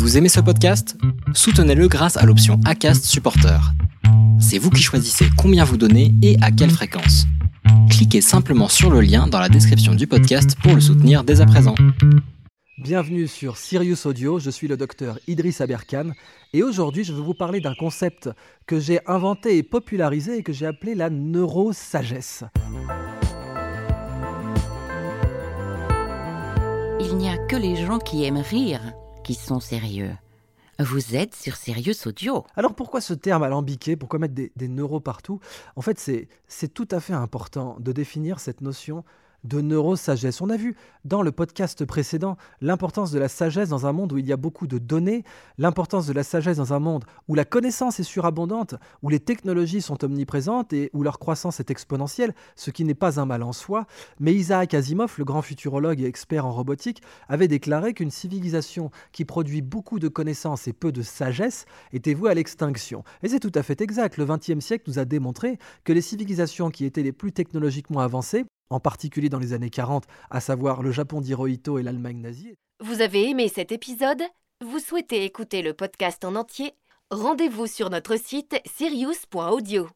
Vous aimez ce podcast? Soutenez-le grâce à l'option ACAST Supporter. C'est vous qui choisissez combien vous donnez et à quelle fréquence. Cliquez simplement sur le lien dans la description du podcast pour le soutenir dès à présent. Bienvenue sur Sirius Audio, je suis le docteur Idriss Aberkan et aujourd'hui je vais vous parler d'un concept que j'ai inventé et popularisé et que j'ai appelé la neurosagesse. Il n'y a que les gens qui aiment rire sont sérieux. Vous êtes sur Sirius Audio. Alors pourquoi ce terme alambiqué? Pourquoi mettre des, des neuros partout? En fait c'est tout à fait important de définir cette notion de neurosagesse. On a vu dans le podcast précédent l'importance de la sagesse dans un monde où il y a beaucoup de données, l'importance de la sagesse dans un monde où la connaissance est surabondante, où les technologies sont omniprésentes et où leur croissance est exponentielle, ce qui n'est pas un mal en soi. Mais Isaac Asimov, le grand futurologue et expert en robotique, avait déclaré qu'une civilisation qui produit beaucoup de connaissances et peu de sagesse était vouée à l'extinction. Et c'est tout à fait exact. Le XXe siècle nous a démontré que les civilisations qui étaient les plus technologiquement avancées en particulier dans les années 40, à savoir le Japon d'Hirohito et l'Allemagne nazie. Vous avez aimé cet épisode? Vous souhaitez écouter le podcast en entier? Rendez-vous sur notre site sirius.audio.